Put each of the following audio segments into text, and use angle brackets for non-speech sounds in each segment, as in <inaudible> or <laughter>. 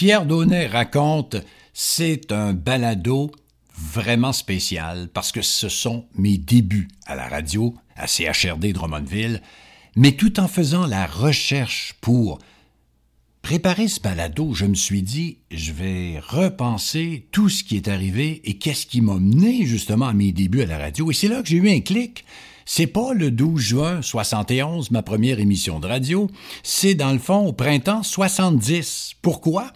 Pierre Donnet raconte c'est un balado vraiment spécial parce que ce sont mes débuts à la radio, à CHRD Drummondville, mais tout en faisant la recherche pour préparer ce balado, je me suis dit, je vais repenser tout ce qui est arrivé et qu'est-ce qui m'a mené justement à mes débuts à la radio. Et c'est là que j'ai eu un clic. C'est pas le 12 juin 71, ma première émission de radio, c'est dans le fond au printemps 70. Pourquoi?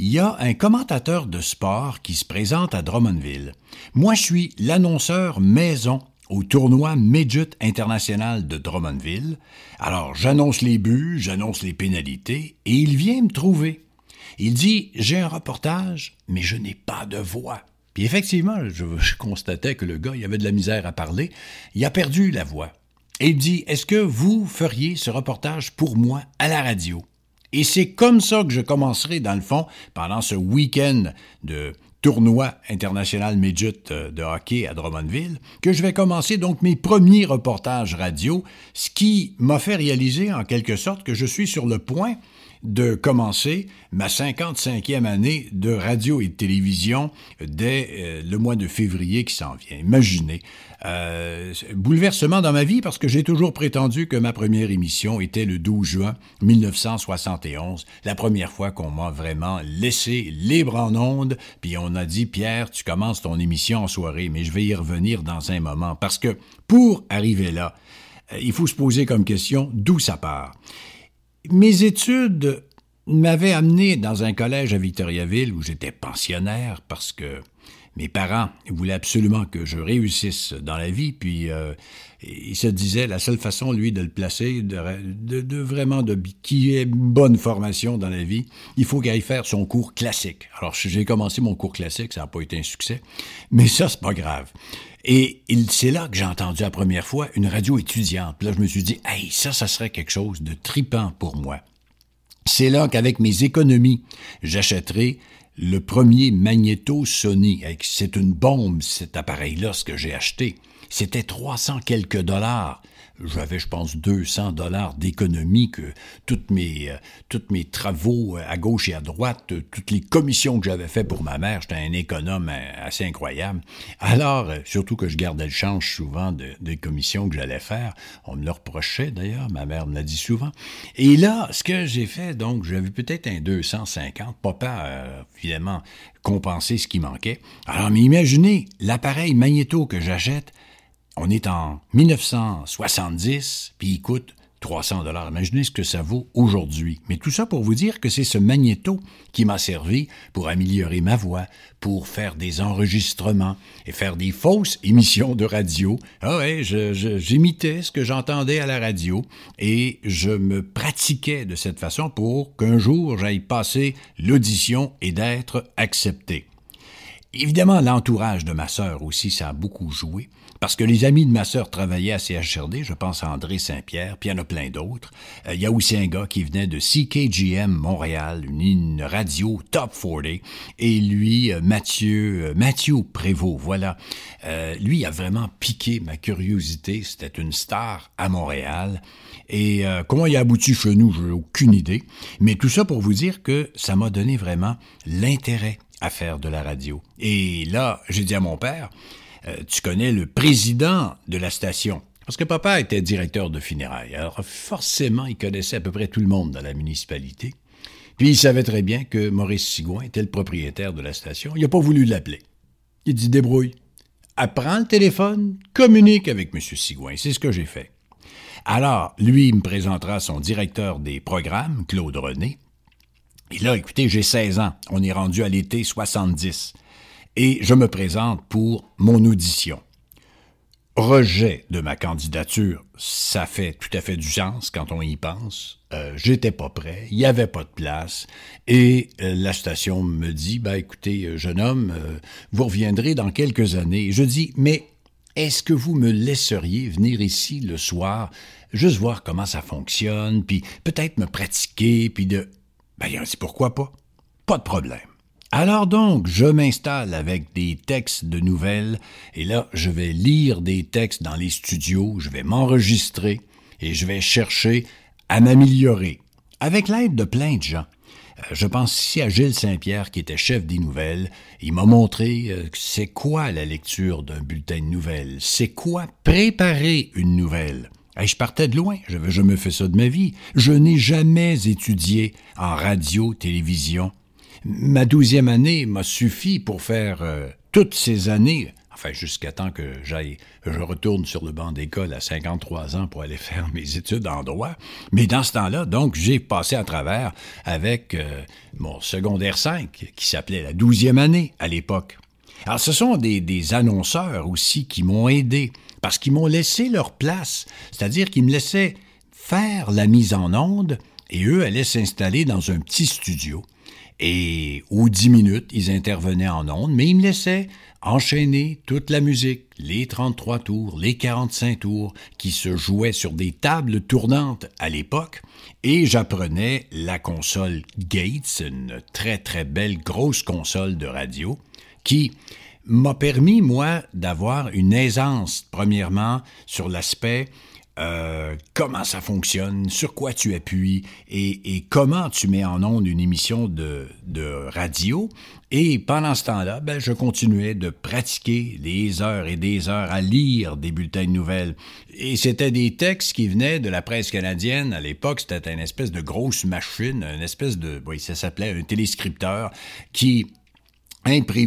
Il y a un commentateur de sport qui se présente à Drummondville. Moi, je suis l'annonceur maison au tournoi Midget International de Drummondville. Alors, j'annonce les buts, j'annonce les pénalités, et il vient me trouver. Il dit J'ai un reportage, mais je n'ai pas de voix. Puis effectivement, je, constatais que le gars, il avait de la misère à parler. Il a perdu la voix. Et il dit Est-ce que vous feriez ce reportage pour moi à la radio? Et c'est comme ça que je commencerai, dans le fond, pendant ce week-end de tournoi international midget euh, de hockey à Drummondville, que je vais commencer donc mes premiers reportages radio, ce qui m'a fait réaliser en quelque sorte que je suis sur le point de commencer ma 55e année de radio et de télévision dès euh, le mois de février qui s'en vient. Imaginez. Euh, bouleversement dans ma vie parce que j'ai toujours prétendu que ma première émission était le 12 juin 1971, la première fois qu'on m'a vraiment laissé libre en ondes, puis on a dit Pierre, tu commences ton émission en soirée, mais je vais y revenir dans un moment parce que pour arriver là, euh, il faut se poser comme question d'où ça part? Mes études m'avaient amené dans un collège à Victoriaville où j'étais pensionnaire parce que mes parents voulaient absolument que je réussisse dans la vie, puis euh, il se disait la seule façon, lui, de le placer, de, vraiment de qui ait bonne formation dans la vie, il faut qu'il aille faire son cours classique. Alors j'ai commencé mon cours classique, ça n'a pas été un succès, mais ça c'est pas grave. Et c'est là que j'ai entendu la première fois une radio étudiante. Là, je me suis dit, hey, ça, ça serait quelque chose de tripant pour moi. C'est là qu'avec mes économies, j'achèterai le premier magnéto Sony. C'est une bombe, cet appareil-là, ce que j'ai acheté. C'était 300 quelques dollars j'avais, je pense, 200 dollars d'économie que toutes mes, euh, toutes mes travaux euh, à gauche et à droite, euh, toutes les commissions que j'avais fait pour ma mère, j'étais un économe assez incroyable. Alors, surtout que je gardais le change souvent de, des commissions que j'allais faire. On me le reprochait d'ailleurs, ma mère me l'a dit souvent. Et là, ce que j'ai fait, donc, j'avais peut-être un 250, papa, évidemment, compenser ce qui manquait. Alors, mais imaginez, l'appareil magnéto que j'achète, on est en 1970, puis il coûte 300 dollars. Imaginez ce que ça vaut aujourd'hui. Mais tout ça pour vous dire que c'est ce magnéto qui m'a servi pour améliorer ma voix, pour faire des enregistrements et faire des fausses émissions de radio. Ah ouais, j'imitais ce que j'entendais à la radio et je me pratiquais de cette façon pour qu'un jour j'aille passer l'audition et d'être accepté. Évidemment, l'entourage de ma sœur aussi, ça a beaucoup joué. Parce que les amis de ma sœur travaillaient à CHRD, je pense à André Saint-Pierre, puis il y en a plein d'autres. Euh, il y a aussi un gars qui venait de CKGM Montréal, une, radio top 40, et lui, euh, Mathieu, euh, Mathieu Prévost, voilà. lui a vraiment piqué ma curiosité, c'était une star à Montréal. Et comment il a abouti chez nous, j'ai aucune idée. Mais tout ça pour vous dire que ça m'a donné vraiment l'intérêt à faire de la radio. Et là, j'ai dit à mon père, euh, tu connais le président de la station. Parce que papa était directeur de funérailles. Alors forcément, il connaissait à peu près tout le monde dans la municipalité. Puis il savait très bien que Maurice Sigouin était le propriétaire de la station. Il n'a pas voulu l'appeler. Il dit débrouille. Apprends le téléphone, communique avec M. Sigouin. C'est ce que j'ai fait. Alors, lui, il me présentera son directeur des programmes, Claude René. Et là, écoutez, j'ai 16 ans. On est rendu à l'été 70 et je me présente pour mon audition. Rejet de ma candidature, ça fait tout à fait du sens quand on y pense. Euh, J'étais pas prêt, il n'y avait pas de place, et euh, la station me dit, bah écoutez, euh, jeune homme, vous reviendrez dans quelques années. Je dis, mais est-ce que vous me laisseriez venir ici le soir, juste voir comment ça fonctionne, puis peut-être me pratiquer, puis de... Ben, dit, pourquoi pas? Pas de problème. Alors donc, je m'installe avec des textes de nouvelles, et là, je vais lire des textes dans les studios, je vais m'enregistrer, et je vais chercher à m'améliorer, avec l'aide de plein de gens. je pense ici à Gilles Saint-Pierre qui était chef des nouvelles. Il m'a montré c'est quoi la lecture d'un bulletin de nouvelles, c'est quoi préparer une nouvelle? je partais de loin, je, je me fais ça de ma vie. Je n'ai jamais étudié en radio, télévision. Ma douzième année m'a suffi pour faire toutes ces années enfin jusqu'à temps que j'aille, je retourne sur le banc d'école à 53 ans pour aller <laughs> faire mes études en droit. Mais dans ce temps-là, donc, j'ai passé à travers avec euh, mon secondaire 5, qui s'appelait la douzième année à l'époque. Alors, ce sont des, des annonceurs aussi qui m'ont aidé, parce qu'ils m'ont laissé leur place, c'est-à-dire qu'ils me laissaient faire la mise en onde, et eux allaient s'installer dans un petit studio. Et aux dix minutes, ils intervenaient en ondes, mais ils me laissaient enchaîner toute la musique, les 33 tours, les 45 tours, qui se jouaient sur des tables tournantes à l'époque, et j'apprenais la console Gates, une très très belle grosse console de radio, qui m'a permis, moi, d'avoir une aisance, premièrement, sur l'aspect euh, comment ça fonctionne, sur quoi tu appuies? Et, comment tu mets en onde une émission de, radio? Et pendant ce temps-là, ben, je continuais de pratiquer des heures et des heures à lire des bulletins de nouvelles. Et c'était des textes qui venaient de la presse canadienne. À l'époque, c'était une espèce de grosse machine, une espèce de, oui, ça s'appelait un téléscripteur qui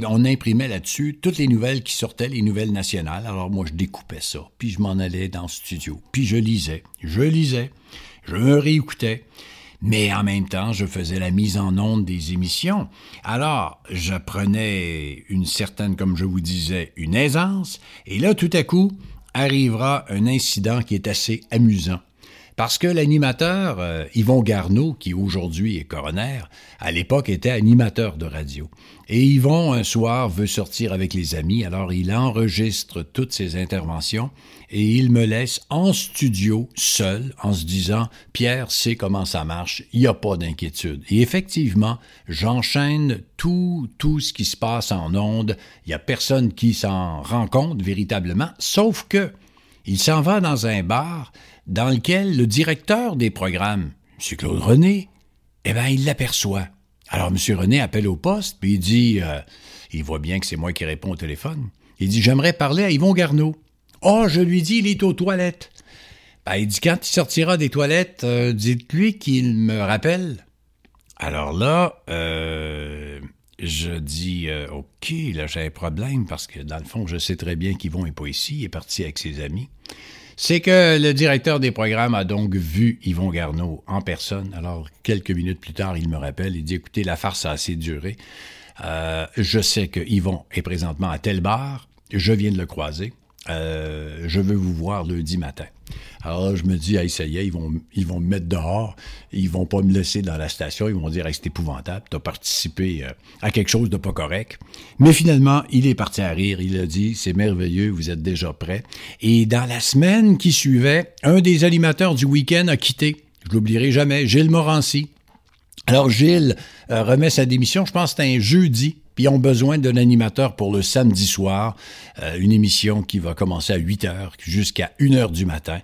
on imprimait là-dessus toutes les nouvelles qui sortaient, les nouvelles nationales. Alors moi, je découpais ça, puis je m'en allais dans le studio, puis je lisais, je lisais, je me réécoutais. Mais en même temps, je faisais la mise en onde des émissions. Alors, j'apprenais une certaine, comme je vous disais, une aisance. Et là, tout à coup, arrivera un incident qui est assez amusant. Parce que l'animateur euh, Yvon Garneau, qui aujourd'hui est coroner, à l'époque était animateur de radio. Et Yvon, un soir, veut sortir avec les amis, alors il enregistre toutes ses interventions et il me laisse en studio, seul, en se disant Pierre sait comment ça marche, il n'y a pas d'inquiétude. Et effectivement, j'enchaîne tout, tout ce qui se passe en ondes. Il n'y a personne qui s'en rend compte véritablement, sauf que il s'en va dans un bar dans lequel le directeur des programmes, M. Claude René, eh bien, il l'aperçoit. Alors, M. René appelle au poste, puis il dit, euh, il voit bien que c'est moi qui réponds au téléphone. Il dit, j'aimerais parler à Yvon Garneau. Oh, je lui dis, il est aux toilettes. Ben, il dit, quand il sortira des toilettes, euh, dites-lui qu'il me rappelle. Alors là, euh, je dis, OK, là, j'ai un problème parce que dans le fond, je sais très bien qu'Yvon n'est pas ici, il est parti avec ses amis c'est que le directeur des programmes a donc vu Yvon Garneau en personne. Alors, quelques minutes plus tard, il me rappelle, il dit, écoutez, la farce a assez duré. Euh, je sais que Yvon est présentement à tel bar, je viens de le croiser. Euh, je veux vous voir lundi matin. Alors je me dis, hey, ça y est, ils vont, ils vont me mettre dehors, ils vont pas me laisser dans la station, ils vont dire, c'est épouvantable, tu as participé euh, à quelque chose de pas correct. Mais finalement, il est parti à rire, il a dit, c'est merveilleux, vous êtes déjà prêts. Et dans la semaine qui suivait, un des animateurs du week-end a quitté, je l'oublierai jamais, Gilles Morancy. Alors Gilles euh, remet sa démission, je pense que c'était un jeudi, ils ont besoin d'un animateur pour le samedi soir, euh, une émission qui va commencer à 8 heures jusqu'à 1 heure du matin.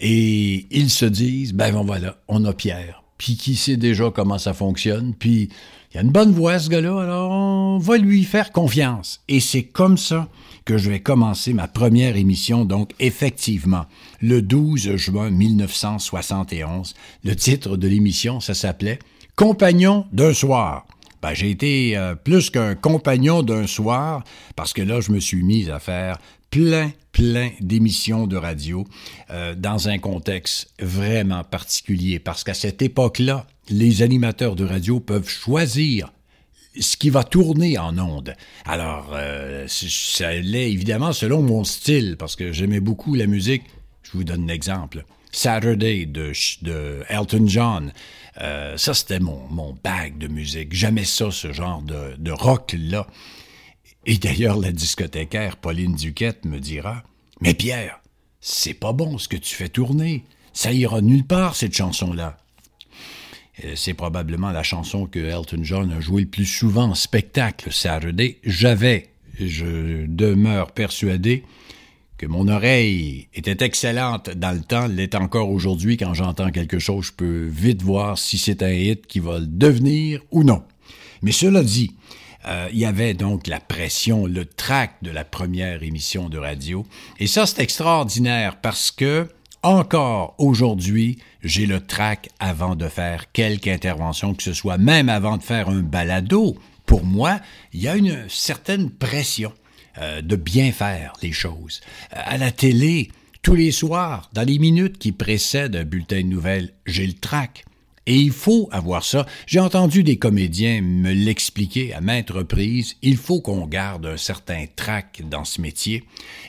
Et ils se disent, ben voilà, on a Pierre, puis qui sait déjà comment ça fonctionne, puis il a une bonne voix ce gars-là, alors on va lui faire confiance. Et c'est comme ça que je vais commencer ma première émission, donc effectivement, le 12 juin 1971. Le titre de l'émission, ça s'appelait Compagnon d'un soir. Ben, j'ai été euh, plus qu'un compagnon d'un soir, parce que là, je me suis mis à faire plein, plein d'émissions de radio euh, dans un contexte vraiment particulier, parce qu'à cette époque-là, les animateurs de radio peuvent choisir ce qui va tourner en ondes. Alors, euh, ça l'est évidemment selon mon style, parce que j'aimais beaucoup la musique. Je vous donne un exemple. Saturday de, de Elton John. Euh, ça, c'était mon, mon bag de musique. J'aimais ça, ce genre de, de rock-là. Et d'ailleurs, la discothécaire Pauline Duquette me dira Mais Pierre, c'est pas bon ce que tu fais tourner. Ça ira nulle part, cette chanson-là. Euh, c'est probablement la chanson que Elton John a joué le plus souvent en spectacle Saturday. J'avais, je demeure persuadé, que mon oreille était excellente dans le temps, l'est encore aujourd'hui quand j'entends quelque chose, je peux vite voir si c'est un hit qui va le devenir ou non. Mais cela dit, euh, il y avait donc la pression, le trac de la première émission de radio. Et ça, c'est extraordinaire parce que, encore aujourd'hui, j'ai le trac avant de faire quelque intervention que ce soit, même avant de faire un balado. Pour moi, il y a une certaine pression euh, de bien faire les choses. À la télé, tous les soirs, dans les minutes qui précèdent un bulletin de nouvelles, j'ai le trac. Et il faut avoir ça. J'ai entendu des comédiens me l'expliquer à maintes reprises. Il faut qu'on garde un certain trac dans ce métier.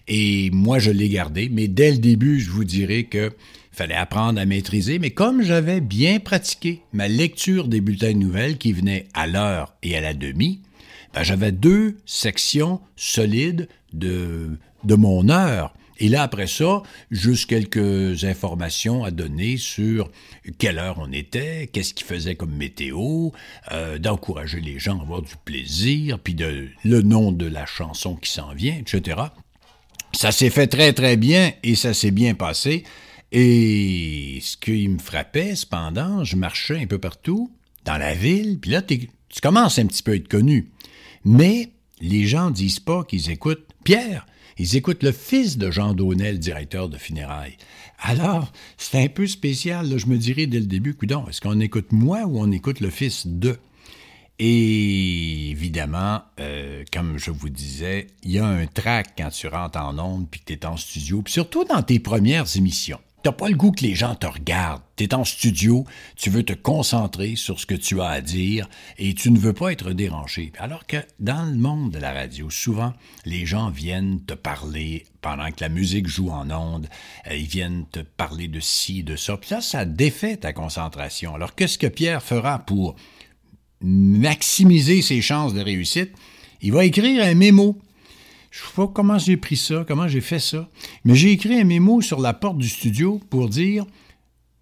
Et moi, je l'ai gardé. Mais dès le début, je vous dirais que fallait apprendre à maîtriser. Mais comme j'avais bien pratiqué ma lecture des bulletins de nouvelles qui venaient à l'heure et à la demi, ben, j'avais deux sections solides de, de mon heure. Et là, après ça, juste quelques informations à donner sur quelle heure on était, qu'est-ce qu'il faisait comme météo, euh, d'encourager les gens à avoir du plaisir, puis de, le nom de la chanson qui s'en vient, etc. Ça s'est fait très, très bien et ça s'est bien passé. Et ce qui me frappait, cependant, je marchais un peu partout, dans la ville, puis là, tu commences un petit peu à être connu. Mais les gens disent pas qu'ils écoutent Pierre, ils écoutent le fils de Jean Daunel, directeur de funérailles. Alors, c'est un peu spécial, je me dirais dès le début, coudon, est-ce qu'on écoute moi ou on écoute le fils de? Et évidemment, euh, comme je vous disais, il y a un trac quand tu rentres en ondes puis que tu es en studio, puis surtout dans tes premières émissions. T'as pas le goût que les gens te regardent. T'es en studio, tu veux te concentrer sur ce que tu as à dire et tu ne veux pas être dérangé. Alors que dans le monde de la radio, souvent, les gens viennent te parler pendant que la musique joue en ondes, euh, ils viennent te parler de ci, de ça. Puis là, ça défait ta concentration. Alors qu'est-ce que Pierre fera pour maximiser ses chances de réussite? Il va écrire un mémo je ne sais pas comment j'ai pris ça, comment j'ai fait ça, mais j'ai écrit un mémo sur la porte du studio pour dire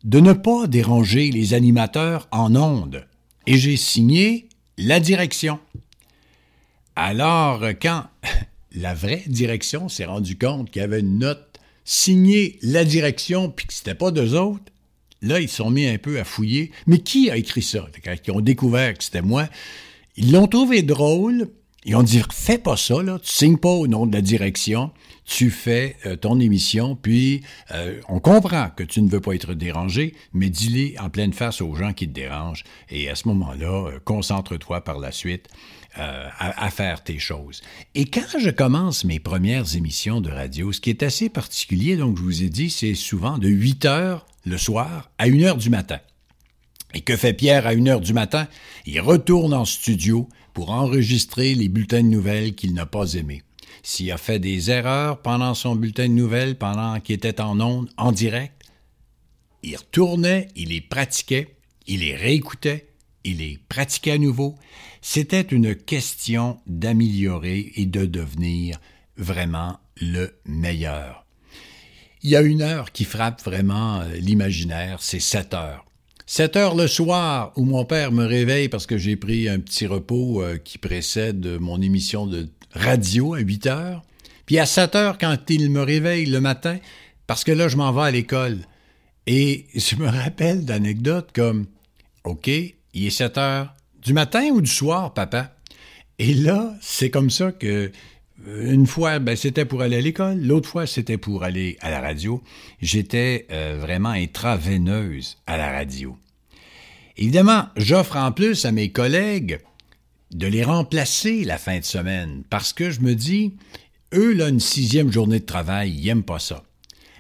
de ne pas déranger les animateurs en ondes. Et j'ai signé la direction. Alors, quand <laughs> la vraie direction s'est rendue compte qu'il y avait une note signée la direction puis que c'était pas d'eux autres, là, ils sont mis un peu à fouiller. Mais qui a écrit ça? Quand ils ont découvert que c'était moi, ils l'ont trouvé drôle, ils ont dit, fais pas ça, là. Tu signes pas au nom de la direction. Tu fais euh, ton émission, puis euh, on comprend que tu ne veux pas être dérangé, mais dis-le en pleine face aux gens qui te dérangent. Et à ce moment-là, euh, concentre-toi par la suite à, faire tes choses. Et quand je commence mes premières émissions de radio, ce qui est assez particulier, donc je vous ai dit, c'est souvent de 8 heures le soir à 1 heure du matin. Et que fait Pierre à 1 heure du matin? Il retourne en studio pour enregistrer les bulletins de nouvelles qu'il n'a pas aimés. S'il a fait des erreurs pendant son bulletin de nouvelles, pendant qu'il était en ondes, en direct, il retournait, il les pratiquait, il les réécoutait, il les pratiquait à nouveau. C'était une question d'améliorer et de devenir vraiment le meilleur. Il y a une heure qui frappe vraiment euh, l'imaginaire, c'est sept heures. 7 heures le soir où mon père me réveille parce que j'ai pris un petit repos euh, qui précède mon émission de radio à 8 heures. Puis à 7 heures quand il me réveille le matin parce que là je m'en vais à l'école. Et je me rappelle d'anecdotes comme OK, il est 7 heures du matin ou du soir, papa? Et là, c'est comme ça que une fois, ben, c'était pour aller à l'école, l'autre fois, c'était pour aller à la radio. J'étais euh, vraiment intraveineuse à la radio. Évidemment, j'offre en plus à mes collègues de les remplacer la fin de semaine parce que je me dis, eux, là, une sixième journée de travail, ils n'aiment pas ça.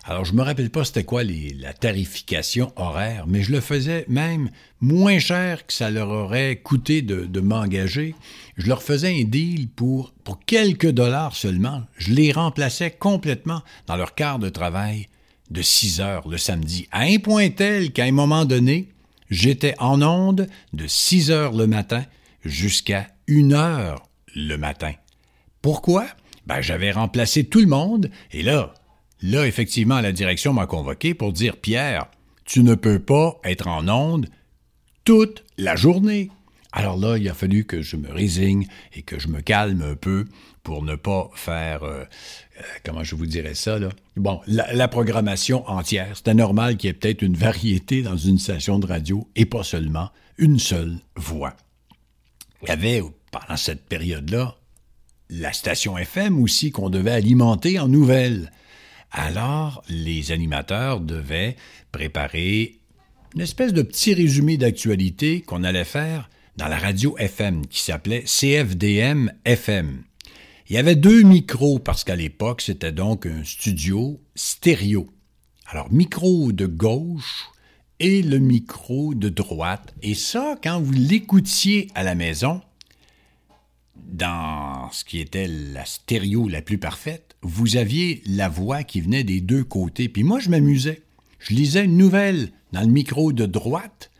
Alors, je me rappelle pas c'était quoi la tarification horaire, mais je le faisais même moins cher que ça leur aurait coûté de, m'engager. Je leur faisais un deal pour, pour quelques dollars seulement. Je les remplaçais complètement dans leur quart de travail de 6 heures le samedi, à un point tel qu'à un moment donné, j'étais en onde de 6 heures le matin jusqu'à 1 heure le matin. Pourquoi? Ben, j'avais remplacé tout le monde, et là, Là, effectivement, la direction m'a convoqué pour dire Pierre, tu ne peux pas être en onde toute la journée. Alors là, il a fallu que je me résigne et que je me calme un peu pour ne pas faire, euh, euh, comment je vous dirais ça? Bon, la, programmation entière. C'était normal qu'il y ait peut-être une variété dans une station de radio et pas seulement une seule voix. Il y avait, pendant cette période-là, la station FM aussi qu'on devait alimenter en nouvelles. Alors, les animateurs devaient préparer une espèce de petit résumé d'actualité qu'on allait faire dans la radio FM qui s'appelait CFDM FM. Il y avait deux micros parce qu'à l'époque, c'était donc un studio stéréo. Alors, micro de gauche et le micro de droite. Et ça, quand vous l'écoutiez à la maison, dans ce qui était la stéréo la plus parfaite, vous aviez la voix qui venait des deux côtés. Puis moi, je m'amusais. Je lisais une nouvelle dans le micro de droite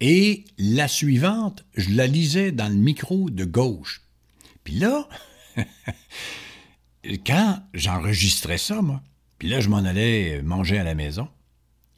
et la suivante, je la lisais dans le micro de gauche. Puis là, <laughs> quand j'enregistrais ça, moi, puis là, je m'en allais manger à la maison,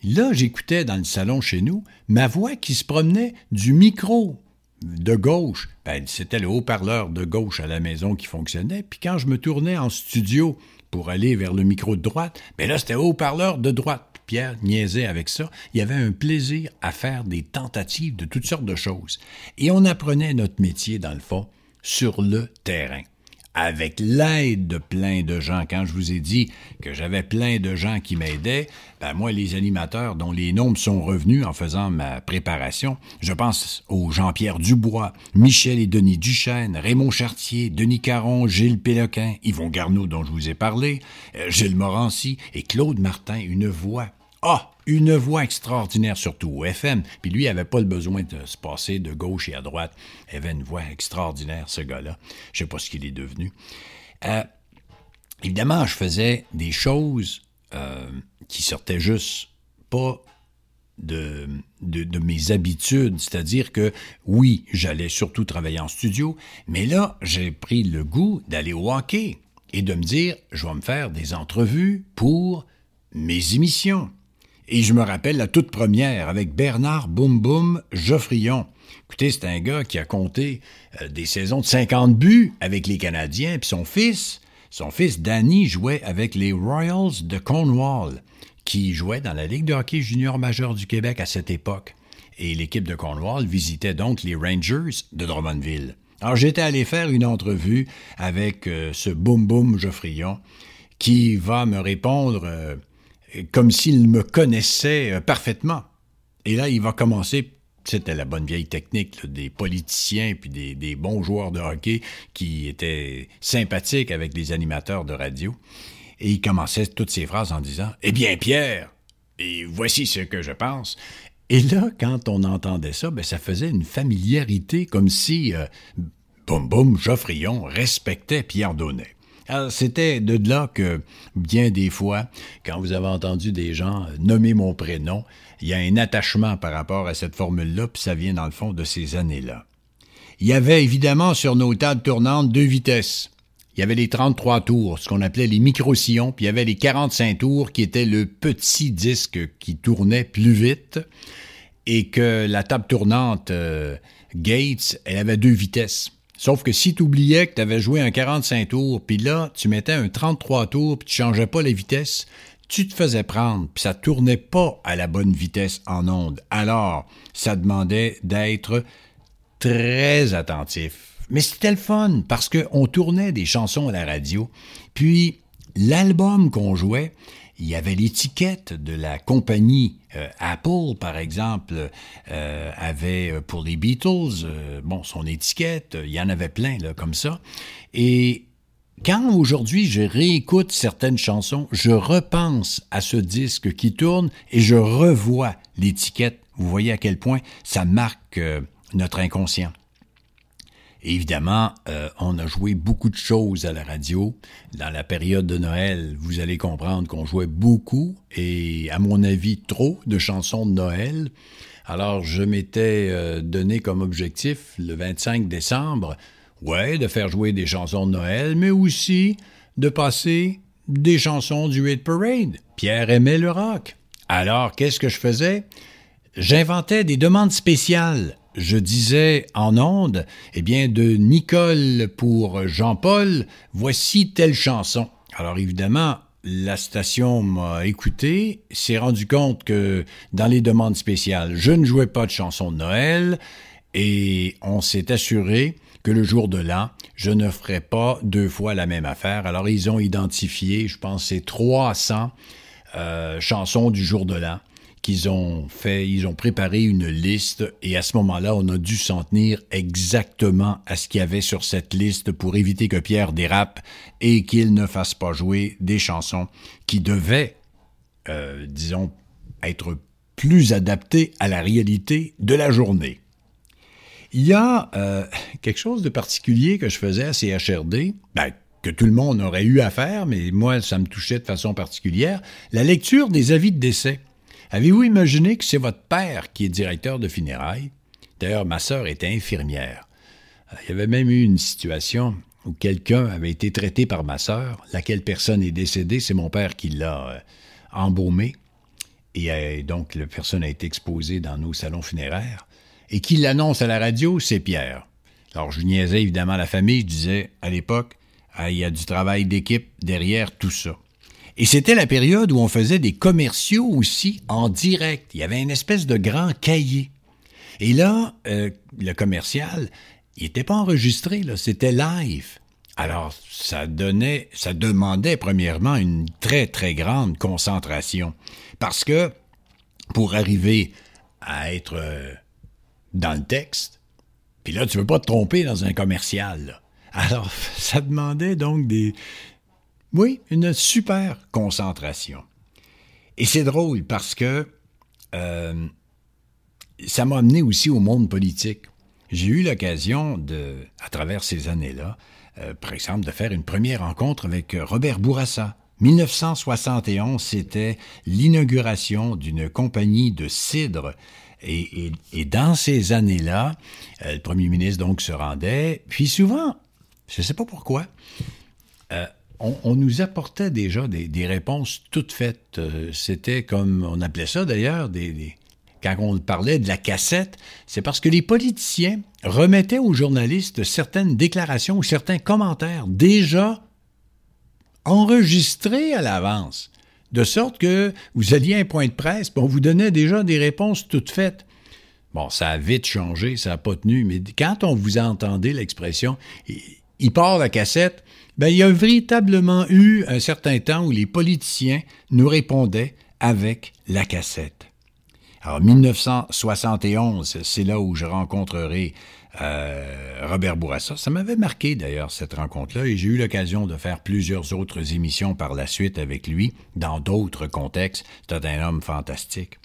là, j'écoutais dans le salon chez nous ma voix qui se promenait du micro de gauche, ben, c'était le haut-parleur de gauche à la maison qui fonctionnait. Puis quand je me tournais en studio pour aller vers le micro de droite, ben là, c'était haut-parleur de droite. Pierre niaisait avec ça. Il y avait un plaisir à faire des tentatives de toutes sortes de choses. Et on apprenait notre métier, dans le fond, sur le terrain avec l'aide de plein de gens. Quand je vous ai dit que j'avais plein de gens qui m'aidaient, ben moi, les animateurs dont les noms sont revenus en faisant ma préparation, je pense aux Jean-Pierre Dubois, Michel et Denis Duchesne, Raymond Chartier, Denis Caron, Gilles Péloquin, Yvon Garneau dont je vous ai parlé, euh, Gilles Morancy et Claude Martin, une voix ah, une voix extraordinaire, surtout au FM. Puis lui, il n'avait pas le besoin de se passer de gauche et à droite. Il avait une voix extraordinaire, ce gars-là. Je ne sais pas ce qu'il est devenu. Euh, évidemment, je faisais des choses euh, qui sortaient juste pas de, mes habitudes, c'est-à-dire que oui, j'allais surtout travailler en studio, mais là, j'ai pris le goût d'aller au hockey et de me dire, je vais me faire des entrevues pour mes émissions. Et je me rappelle la toute première avec Bernard Boum Boum Geoffrion. Écoutez, c'est un gars qui a compté euh, des saisons de 50 buts avec les Canadiens, puis son fils, son fils Danny jouait avec les Royals de Cornwall, qui jouait dans la Ligue de hockey junior majeur du Québec à cette époque. Et l'équipe de Cornwall visitait donc les Rangers de Drummondville. Alors j'étais allé faire une entrevue avec euh, ce Boum Boum Geoffrion qui va me répondre euh, comme s'il me connaissait euh, parfaitement. Et là, il va commencer c'était la bonne vieille technique des politiciens puis des, bons joueurs de hockey qui étaient sympathiques avec les animateurs de radio. Et il commençait toutes ses phrases en disant Eh bien, Pierre, et voici ce que je pense. Et là, quand on entendait ça, ben, ça faisait une familiarité, comme si, euh, boum boum, Geoffrion respectait Pierre Donnet. C'était de là que, bien des fois, quand vous avez entendu des gens nommer mon prénom, il y a un attachement par rapport à cette formule-là, puis ça vient dans le fond de ces années-là. Il y avait évidemment sur nos tables tournantes deux vitesses. Il y avait les 33 tours, ce qu'on appelait les micro-sillons, puis il y avait les 45 tours qui étaient le petit disque qui tournait plus vite et que la table tournante euh, Gates, elle avait deux vitesses. Sauf que si tu oubliais que tu avais joué un 45 tours, puis là, tu mettais un 33 tours, puis tu changeais pas la vitesse, tu te faisais prendre, puis ça tournait pas à la bonne vitesse en onde. Alors, ça demandait d'être très attentif. Mais c'était le fun, parce qu'on tournait des chansons à la radio, puis l'album qu'on jouait, il y avait l'étiquette de la compagnie euh, Apple, par exemple, euh, avait euh, pour les Beatles, bon, son étiquette, il y en avait plein, là, comme ça. Et quand aujourd'hui je réécoute certaines chansons, je repense à ce disque qui tourne et je revois l'étiquette. Vous voyez à quel point ça marque notre inconscient évidemment, euh, on a joué beaucoup de choses à la radio. Dans la période de Noël, vous allez comprendre qu'on jouait beaucoup et, à mon avis, trop de chansons de Noël. Alors, je m'étais euh, donné comme objectif, le 25 décembre, ouais, de faire jouer des chansons de Noël, mais aussi de passer des chansons du Hit Parade. Pierre aimait le rock. Alors, qu'est-ce que je faisais? J'inventais des demandes spéciales je disais en ondes, eh bien, de Nicole pour Jean-Paul, voici telle chanson. Alors évidemment, la station m'a écouté, s'est rendu compte que dans les demandes spéciales, je ne jouais pas de chansons de Noël et on s'est assuré que le jour de l'an, je ne ferais pas deux fois la même affaire. Alors ils ont identifié, je pense, c'est 300 euh, chansons du jour de l'an qu'ils ont fait, ils ont préparé une liste et à ce moment-là, on a dû s'en tenir exactement à ce qu'il y avait sur cette liste pour éviter que Pierre dérape et qu'il ne fasse pas jouer des chansons qui devaient, euh, disons, être plus adaptées à la réalité de la journée. Il y a euh, quelque chose de particulier que je faisais à CHRD, ben, que tout le monde aurait eu à faire, mais moi, ça me touchait de façon particulière, la lecture des avis de décès. Avez-vous imaginé que c'est votre père qui est directeur de funérailles? D'ailleurs, ma sœur était infirmière. Euh, il y avait même eu une situation où quelqu'un avait été traité par ma sœur, laquelle personne est décédée, c'est mon père qui l'a euh, embaumé, et euh, donc la personne a été exposée dans nos salons funéraires, et qui l'annonce à la radio, c'est Pierre. Alors je niaisais évidemment la famille, je disais à l'époque, ah, il y a du travail d'équipe derrière tout ça. Et c'était la période où on faisait des commerciaux aussi en direct. Il y avait une espèce de grand cahier. Et là, euh, le commercial, il n'était pas enregistré, là, c'était live. Alors, ça donnait, ça demandait premièrement une très, très grande concentration. Parce que, pour arriver à être euh, dans le texte, puis là, tu ne veux pas te tromper dans un commercial. Alors, <laughs> ça demandait donc des, oui, une super concentration. Et c'est drôle parce que euh, ça m'a amené aussi au monde politique. J'ai eu l'occasion de, à travers ces années-là, euh, par exemple, de faire une première rencontre avec Robert Bourassa. 1971, c'était l'inauguration d'une compagnie de cidre. Et, dans ces années-là, euh, le premier ministre donc se rendait, puis souvent, je ne sais pas pourquoi, on, nous apportait déjà des, réponses toutes faites. Euh, c'était comme, on appelait ça d'ailleurs, quand on parlait de la cassette, c'est parce que les politiciens remettaient aux journalistes certaines déclarations ou certains commentaires déjà enregistrés à l'avance, de sorte que vous alliez à un point de presse, on vous donnait déjà des réponses toutes faites. Bon, ça a vite changé, ça n'a pas tenu, mais quand on vous a entendu l'expression, il part la cassette, ben, il y a véritablement eu un certain temps où les politiciens nous répondaient avec la cassette. Alors, 1971, c'est là où je rencontrerai euh, Robert Bourassa. Ça m'avait marqué d'ailleurs cette rencontre-là et j'ai eu l'occasion de faire plusieurs autres émissions par la suite avec lui dans d'autres contextes. C'est un homme fantastique.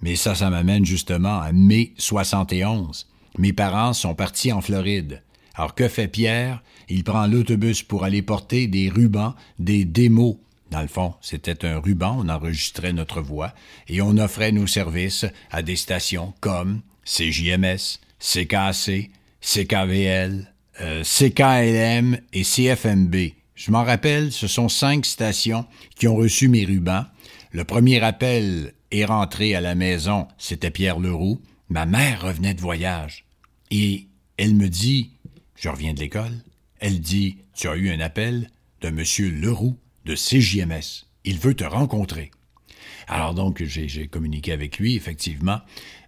Mais ça, ça m'amène justement à mai 71. Mes parents sont partis en Floride. Alors que fait Pierre? Il prend l'autobus pour aller porter des rubans, des démos. Dans le fond, c'était un ruban, on enregistrait notre voix et on offrait nos services à des stations comme CJMS, CKC, CKVL, euh, CKLM et CFMB. Je m'en rappelle, ce sont cinq stations qui ont reçu mes rubans. Le premier appel est rentré à la maison, c'était Pierre Leroux. Ma mère revenait de voyage. Et elle me dit je reviens de l'école. Elle dit Tu as eu un appel de M. Leroux de CJMS. Il veut te rencontrer. Alors donc, j'ai communiqué avec lui, effectivement.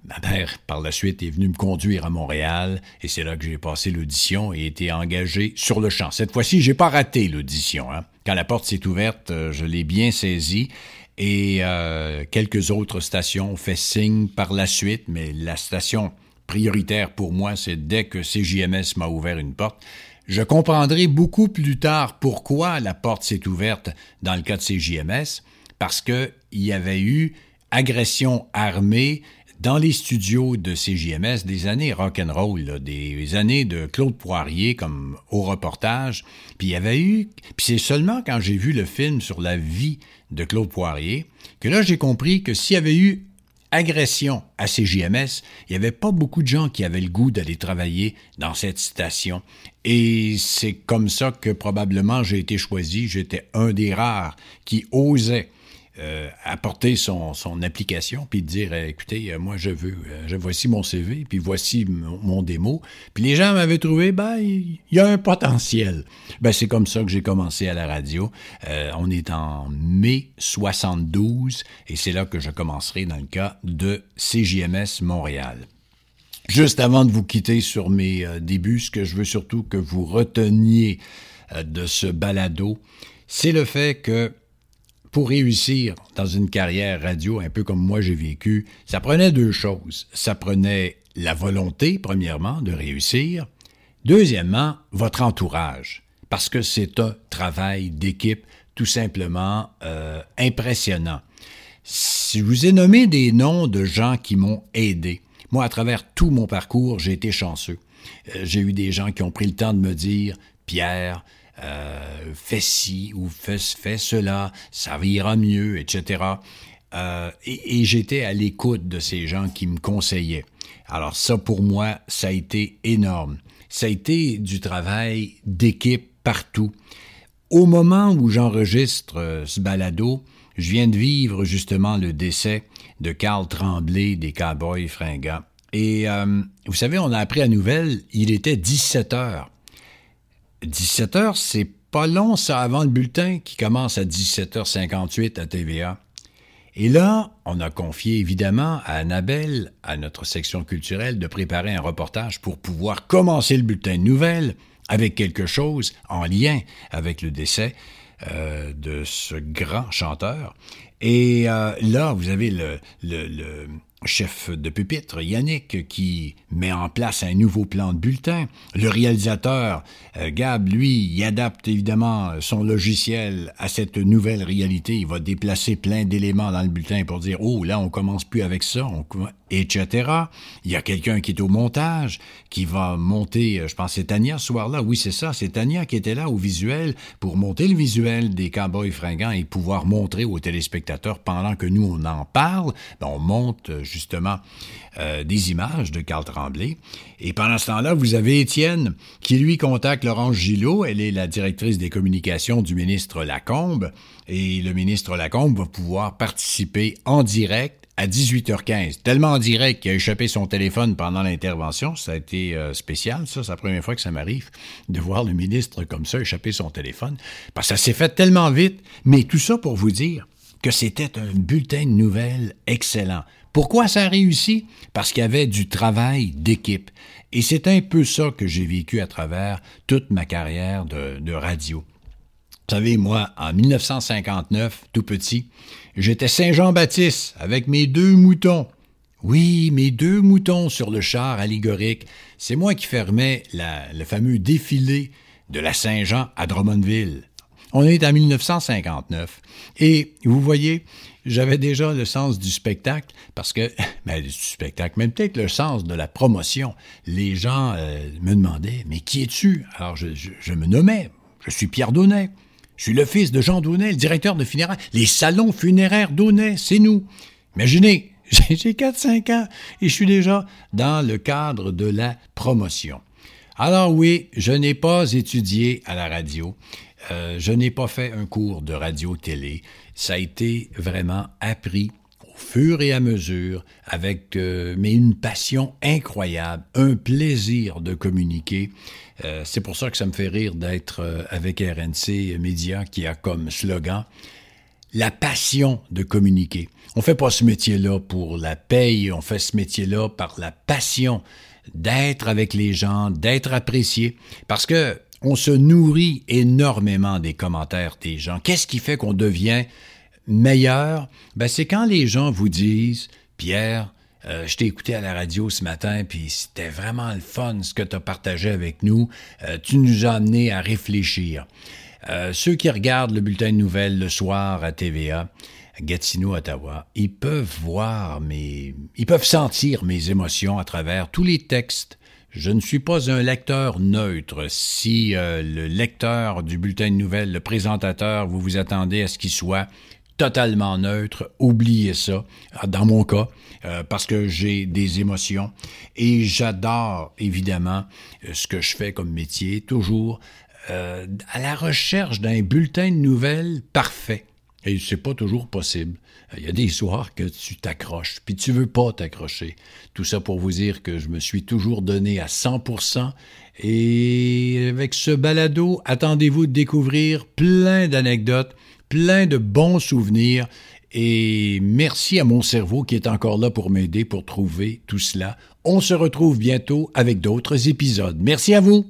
Ma mère, par la suite, est venue me conduire à Montréal, et c'est là que j'ai passé l'audition et été engagé sur le champ. Cette fois-ci, j'ai pas raté l'audition. Hein. Quand la porte s'est ouverte, euh, je l'ai bien saisie, et euh, quelques autres stations ont fait signe par la suite, mais la station prioritaire pour moi, c'est dès que CJMS m'a ouvert une porte. Je comprendrai beaucoup plus tard pourquoi la porte s'est ouverte dans le cas de CJMS, parce qu'il y avait eu agression armée dans les studios de CJMS des années rock'n'roll, des années de Claude Poirier comme au reportage. Puis il y avait eu, puis c'est seulement quand j'ai vu le film sur la vie de Claude Poirier que là j'ai compris que s'il y avait eu agression à CJMS, il n'y avait pas beaucoup de gens qui avaient le goût d'aller travailler dans cette station. Et c'est comme ça que probablement j'ai été choisi. J'étais un des rares qui osait euh, apporter son, application, puis dire, écoutez, moi, je veux, je, voici mon CV, puis voici mon, démo. Puis les gens m'avaient trouvé, ben, il y a un potentiel. Ben, c'est comme ça que j'ai commencé à la radio. on est en mai 72, et c'est là que je commencerai dans le cas de CJMS Montréal. Juste avant de vous quitter sur mes euh, débuts, ce que je veux surtout que vous reteniez euh, de ce balado, c'est le fait que pour réussir dans une carrière radio, un peu comme moi j'ai vécu, ça prenait deux choses. Ça prenait la volonté, premièrement, de réussir. Deuxièmement, votre entourage, parce que c'est un travail d'équipe tout simplement euh, impressionnant. Si je vous ai nommé des noms de gens qui m'ont aidé, moi, à travers tout mon parcours, j'ai été chanceux. Euh, j'ai eu des gens qui ont pris le temps de me dire, Pierre, euh, fais ci ou fais, cela, ça ira mieux, etc. Euh, et, j'étais à l'écoute de ces gens qui me conseillaient. Alors ça, pour moi, ça a été énorme. Ça a été du travail d'équipe partout. Au moment où j'enregistre ce balado, je viens de vivre justement le décès de Carl Tremblay des Cowboys fringants. Et euh, vous savez, on a appris la nouvelle, il était 17 heures. 17 heures, c'est pas long, ça, avant le bulletin qui commence à 17h58 à TVA. Et là, on a confié évidemment à Annabelle, à notre section culturelle, de préparer un reportage pour pouvoir commencer le bulletin de nouvelles avec quelque chose en lien avec le décès euh, de ce grand chanteur. Et euh, là, vous avez le, le, chef de pupitre, Yannick, qui met en place un nouveau plan de bulletin. Le réalisateur, euh, Gab, lui, adapte évidemment son logiciel à cette nouvelle réalité. Il va déplacer plein d'éléments dans le bulletin pour dire, oh, là, on commence plus avec ça, on, etc. Il y a quelqu'un qui est au montage, qui va monter, euh, je pense c'est Tania ce soir-là, oui c'est ça, c'est Tania qui était là au visuel pour monter le visuel des cowboys fringants et pouvoir montrer aux téléspectateurs pendant que nous on en parle, ben, on monte euh, justement euh, des images de Carl Tremblay. Et pendant ce temps-là, vous avez Étienne qui lui contacte Laurence Gillot, elle est la directrice des communications du ministre Lacombe, et le ministre Lacombe va pouvoir participer en direct à 18h15, tellement en direct qu'il a échappé son téléphone pendant l'intervention. Ça a été euh, spécial, ça. C'est la première fois que ça m'arrive de voir le ministre comme ça échapper son téléphone. Parce que ça s'est fait tellement vite. Mais tout ça pour vous dire que c'était un bulletin de nouvelles excellent. Pourquoi ça a réussi? Parce qu'il y avait du travail d'équipe. Et c'est un peu ça que j'ai vécu à travers toute ma carrière de, de radio. Vous savez, moi, en 1959, tout petit, j'étais Saint-Jean-Baptiste avec mes deux moutons. Oui, mes deux moutons sur le char allégorique. C'est moi qui fermais le fameux défilé de la Saint-Jean à Drummondville. On est en 1959. Et vous voyez, j'avais déjà le sens du spectacle parce que, <laughs> ben, du spectacle, même peut-être le sens de la promotion. Les gens euh, me demandaient, mais qui es-tu? Alors je, je, me nommais, je suis Pierre Donnet. Je suis le fils de Jean Daunet, le directeur de funérailles. Les salons funéraires Daunet, c'est nous. Imaginez, <laughs> j'ai 4-5 ans et je suis déjà dans le cadre de la promotion. Alors oui, je n'ai pas étudié à la radio. Euh, je n'ai pas fait un cours de radio-télé. Ça a été vraiment appris fur et à mesure, avec euh, mais une passion incroyable, un plaisir de communiquer. Euh, c'est pour ça que ça me fait rire d'être euh, avec RNC Média qui a comme slogan la passion de communiquer. On fait pas ce métier-là pour la paye, on fait ce métier-là par la passion d'être avec les gens, d'être apprécié, parce que on se nourrit énormément des commentaires des gens. Qu'est-ce qui fait qu'on devient meilleur? Ben, c'est quand les gens vous disent, Pierre, euh, je t'ai écouté à la radio ce matin, puis c'était vraiment le fun ce que tu as partagé avec nous. Euh, tu nous as amené à réfléchir. Euh, ceux qui regardent le bulletin de nouvelles le soir à TVA, Gatineau, Ottawa, ils peuvent voir mes, ils peuvent sentir mes émotions à travers tous les textes. Je ne suis pas un lecteur neutre. Si le lecteur du bulletin de nouvelles, le présentateur, vous vous attendez à ce qu'il soit totalement neutre, oubliez ça, dans mon cas, euh, parce que j'ai des émotions et j'adore évidemment euh, ce que je fais comme métier, toujours euh, à la recherche d'un bulletin de nouvelles parfait. Et c'est pas toujours possible. Il y a des soirs que tu t'accroches, puis tu veux pas t'accrocher. Tout ça pour vous dire que je me suis toujours donné à 100%. Et avec ce balado, attendez-vous de découvrir plein d'anecdotes, plein de bons souvenirs. Et merci à mon cerveau qui est encore là pour m'aider pour trouver tout cela. On se retrouve bientôt avec d'autres épisodes. Merci à vous.